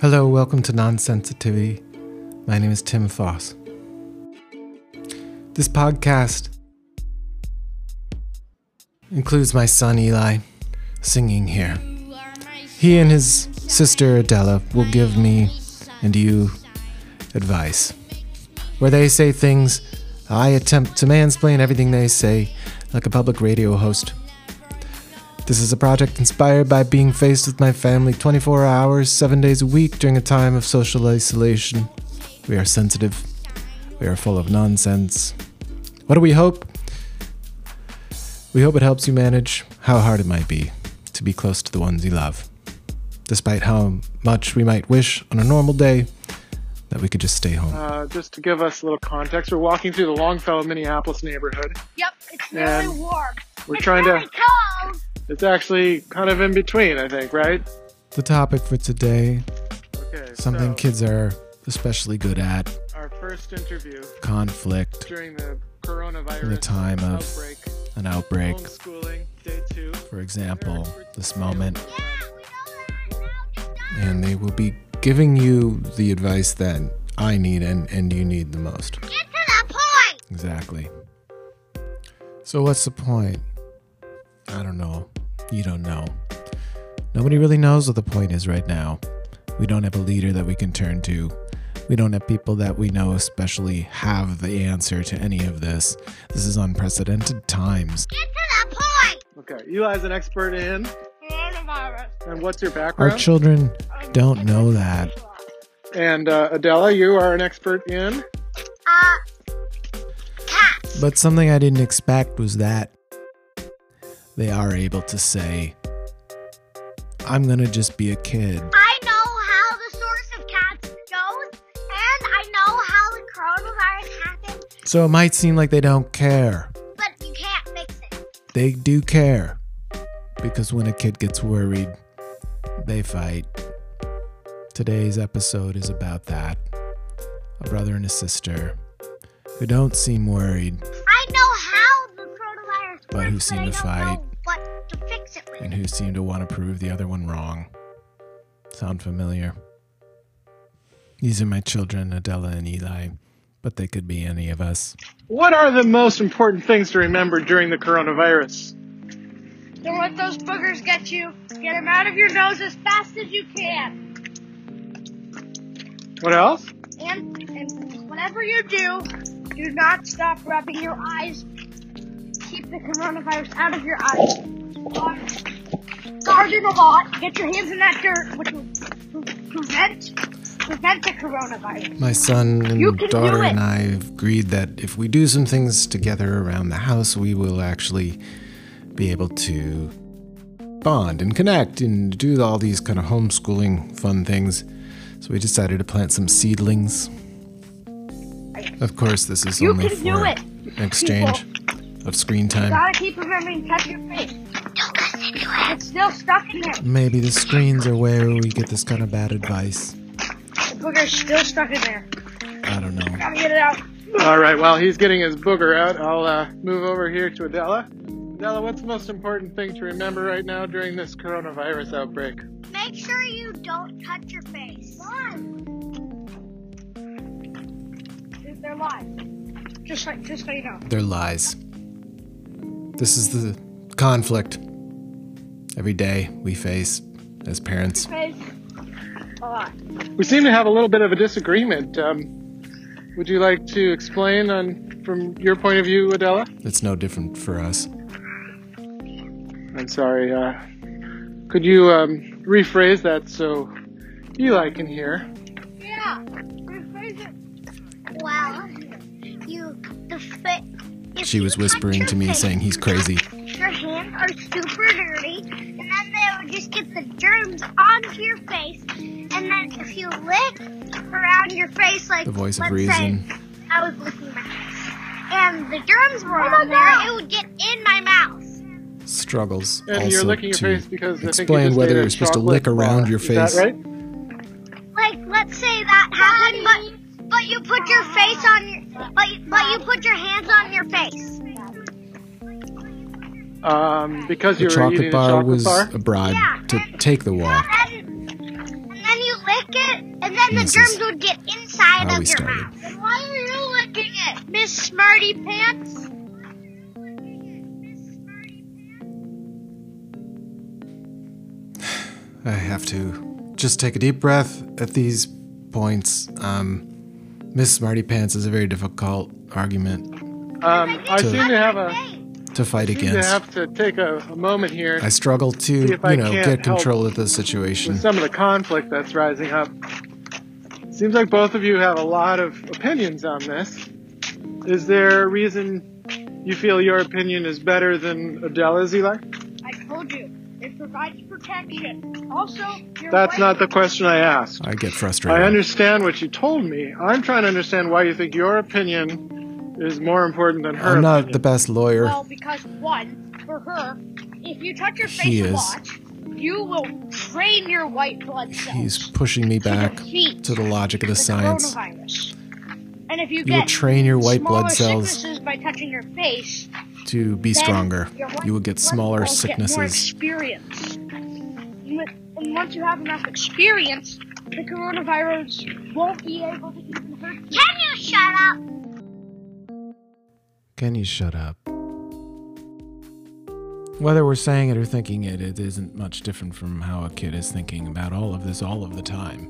Hello, welcome to Nonsensitivity. My name is Tim Foss. This podcast includes my son Eli singing here. He and his sister Adela will give me and you advice. Where they say things, I attempt to mansplain everything they say like a public radio host. This is a project inspired by being faced with my family 24 hours, 7 days a week during a time of social isolation. We are sensitive. We are full of nonsense. What do we hope? We hope it helps you manage how hard it might be to be close to the ones you love. Despite how much we might wish on a normal day that we could just stay home. Uh, just to give us a little context, we're walking through the Longfellow, Minneapolis neighborhood. Yep, it's really warm. We're it's trying very to. cold. It's actually kind of in between, I think, right? The topic for today, Okay. something so kids are especially good at Our first interview conflict, during the coronavirus In the time of- outbreak, an outbreak. homeschooling, day two. For example, this moment, Yeah, we know that now. and they will be giving you the advice that I need and, and you need the most. Get to the point. Exactly. So, what's the point? I don't know. You don't know. Nobody really knows what the point is right now. We don't have a leader that we can turn to. We don't have people that we know, especially, have the answer to any of this. This is unprecedented times. Get to the point. Okay. Eli's an expert in. Coronavirus. And what's your background? Our children don't know that. and uh, Adela, you are an expert in. Uh, cats. But something I didn't expect was that they are able to say, I'm gonna just be a kid. I know how the source of cats goes, and I know how the coronavirus happened, So it might seem like they don't care. but you can't fix it. They do care. Because when a kid gets worried, they fight. Today's episode is about that. A brother and a sister who don't seem worried I know how the coronavirus But who seem I to fight. know and who seem to want to prove the other one wrong. Sound familiar? These are my children, Adela and Eli, but they could be any of us. What are the most important things to remember during the coronavirus? Don't let those boogers get you. Get them out of your nose as fast as you can. What else? And, and whatever you do, do not stop rubbing your eyes. Keep the coronavirus out of your eyes. Garden a lot. Get your hands in that dirt, which will prevent prevent the coronavirus. My son and daughter and I have agreed that if we do some things together around the house, we will actually be able to bond and connect and do all these kind of homeschooling fun things. So we decided to plant some seedlings. Of course, this is You only for do it, an exchange of screen time. Gotta keep remembering to touch your face. It's still stuck in there. Maybe the screens are where we get this kind of bad advice. The booger's still stuck in there. I don't know. Gotta get it out. All right. While he's getting his booger out, I'll uh, move over here to Adela. Adela, what's the most important thing to remember right now during this coronavirus outbreak? Make sure you don't touch your face. Why? They're lies. Just like, just so you know. They're lies. This is the conflict every day we face as parents. Face. A lot. We seem to have a little bit of a disagreement. Um, would you like to explain on from your point of view, Adela? It's no different for us. I'm sorry. Uh, could you um, rephrase that so Eli can hear? Yeah. Rephrase it. Well, you the fit. She was whispering to me face, saying he's crazy. Your hands are super get the germs onto your face. And then if you lick around your face, like The voice of let's reason. say I was licking my face, and the germs were oh on there, it would get in my mouth. Struggles And also you're licking your to face because I think you explain whether ate a you're supposed to lick around bar. your Is face. that right? Like let's say that happened, but but you put your face on your, but but you put your hands on your face. Um, because The you were chocolate eating bar a chocolate was bar. a bribe Yeah. to take the walk. And then, and then you lick lick it, and then the germs would get inside of your started. mouth. Why are you licking it, Miss Smarty Pants? I have to just take a deep breath at these points. Um, Miss Smarty Pants is a very difficult argument Um, I seem to have a to fight seem to against. have to take a, a moment here I struggle to, you know, get control of the with situation. some of the conflict that's rising up. Seems like both of you have a lot of opinions on this. Is there a reason you feel your opinion is better than Adela's, Eli? I told you, it provides protection. Also, your That's wife- not the question I asked. I get frustrated. I understand what you told me. I'm trying to understand why you think your opinion is more important than her I'm not opinion. the best lawyer. Well, because one, for her, if you touch your He face a lot, you will drain your white blood cells. He's pushing me back defeat to the logic of the the science. coronavirus. And if you, You will get train your white smaller blood cells sicknesses by touching your face, to be stronger. You will get blood smaller cells Get more sicknesses. experience. And once you have enough experience, the coronavirus won't be able to even hurt you. Can you shut up? Can you shut up? Whether we're saying it or thinking it, it isn't much different from how a kid is thinking about all of this all of the time.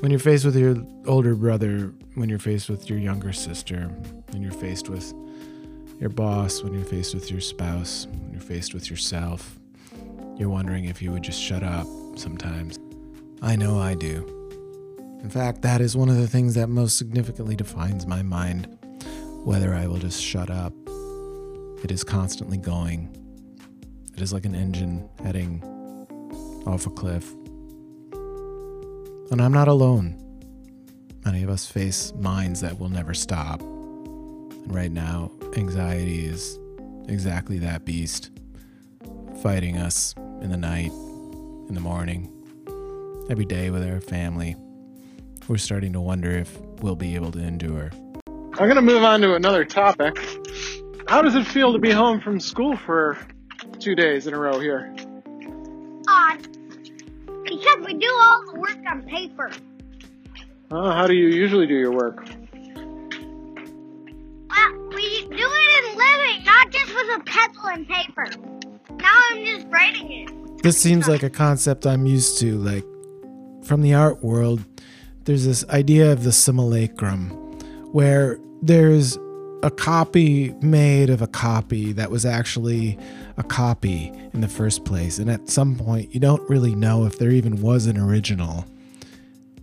When you're faced with your older brother, when you're faced with your younger sister, when you're faced with your boss, when you're faced with your spouse, when you're faced with yourself, you're wondering if you would just shut up sometimes. I know I do. In fact, that is one of the things that most significantly defines my mind whether I will just shut up. It is constantly going. It is like an engine heading off a cliff. And I'm not alone. Many of us face minds that will never stop. And right now, anxiety is exactly that beast, fighting us in the night, in the morning, every day with our family. We're starting to wonder if we'll be able to endure. I'm going to move on to another topic. How does it feel to be home from school for two days in a row here? Odd. Because we do all the work on paper. Uh, how do you usually do your work? Well, we do it in living, not just with a pencil and paper. Now I'm just writing it. This seems like a concept I'm used to. Like from the art world, there's this idea of the simulacrum, where there's a copy made of a copy that was actually a copy in the first place. And at some point, you don't really know if there even was an original.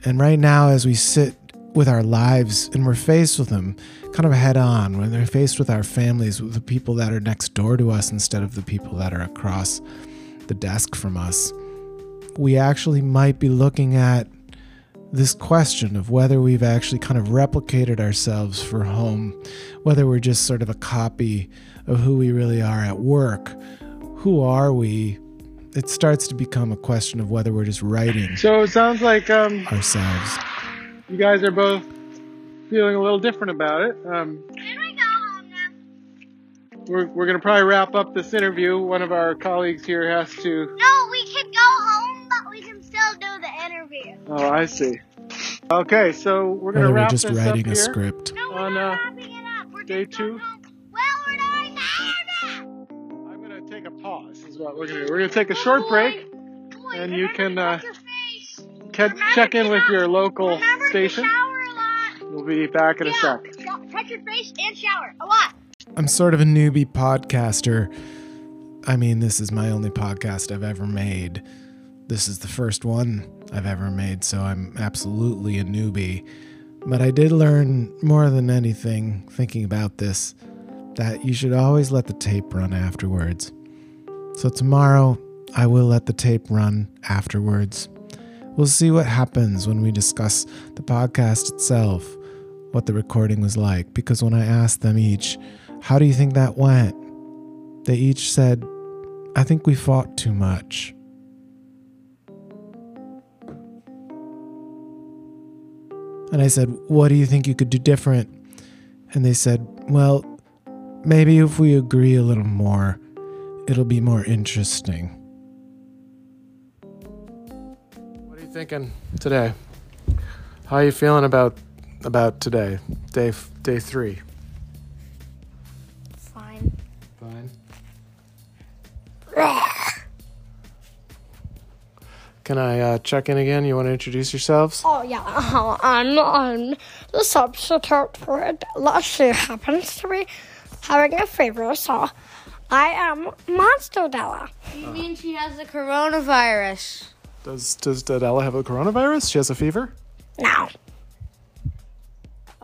And right now, as we sit with our lives and we're faced with them kind of head on, when they're faced with our families, with the people that are next door to us instead of the people that are across the desk from us, we actually might be looking at this question of whether we've actually kind of replicated ourselves for home, whether we're just sort of a copy of who we really are at work. Who are we? It starts to become a question of whether we're just writing So it sounds like um, ourselves. you guys are both feeling a little different about it. Um, we go home now? we're we're going to probably wrap up this interview. One of our colleagues here has to. No, Oh, I see. Okay, so we're going to Whether we're wrap just this writing up a here. script. No, we're On, uh, it up. We're day two? Well, we're doing. I'm going to take a pause. Is what we're going to do. We're going to take a short break. Boy, And you can, uh, touch your face. Check in with shower- your local remember station. Shower a lot. We'll be back in a sec. touch your face and shower a lot. I'm sort of a newbie podcaster. I mean, this is my only podcast I've ever made. This is the first one I've ever made, so I'm absolutely a newbie. But I did learn more than anything thinking about this that you should always let the tape run afterwards. So tomorrow, I will let the tape run afterwards. We'll see what happens when we discuss the podcast itself, what the recording was like, because when I asked them each, how do you think that went? They each said, I think we fought too much. And I said, What do you think you could do different? And they said, Well, maybe if we agree a little more, it'll be more interesting. What are you thinking today? How are you feeling about about today? Day day 3. Can I uh, check in again? You want to introduce yourselves? Oh yeah, uh, I'm I'm the substitute for it. She happens to be having a fever, so I am Monster Della. You mean she has the coronavirus? Does Does Della have a coronavirus? She has a fever. No.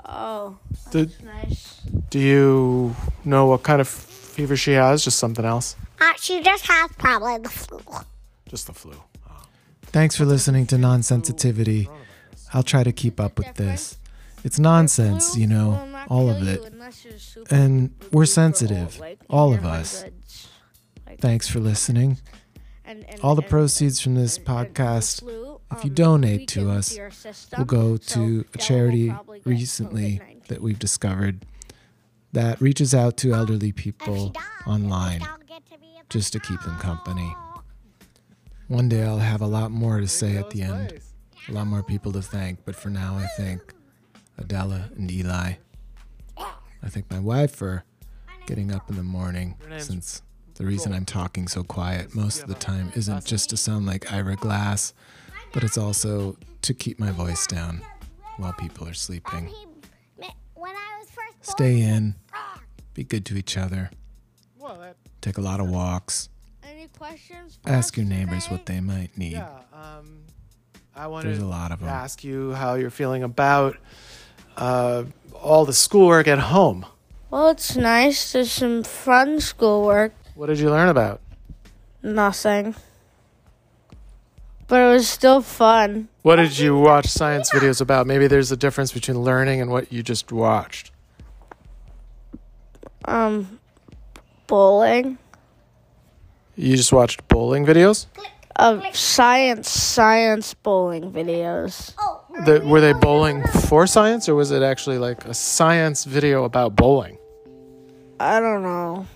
Oh, Did, nice. do you know what kind of fever she has? Just something else? uh, she just has probably the flu. Just the flu. Thanks for listening to Nonsensitivity. I'll try to keep up with this. It's nonsense, you know, all of it. And we're sensitive, all of us. Thanks for listening. All the proceeds from this podcast, if you donate to us, will go to a charity recently that we've discovered that reaches out to elderly people online just to keep them company. One day I'll have a lot more to say at the end, a lot more people to thank, but for now I thank Adela and Eli. I thank my wife for getting up in the morning since the reason I'm talking so quiet most of the time isn't just to sound like Ira Glass, but it's also to keep my voice down while people are sleeping. When I was first Stay in, be good to each other, take a lot of walks, Any questions? for ask us your neighbors today? what they might need. Yeah. Um, I want There's a lot of them. ask you how you're feeling about uh, all the schoolwork at home. Well, it's nice. There's some fun schoolwork. What did you learn about? Nothing. But it was still fun. What did you watch science videos about? Maybe there's a difference between learning and what you just watched. Um, bowling. You just watched bowling videos? Of science, science bowling videos. Oh, The, were they bowling for science or was it actually like a science video about bowling? I don't know.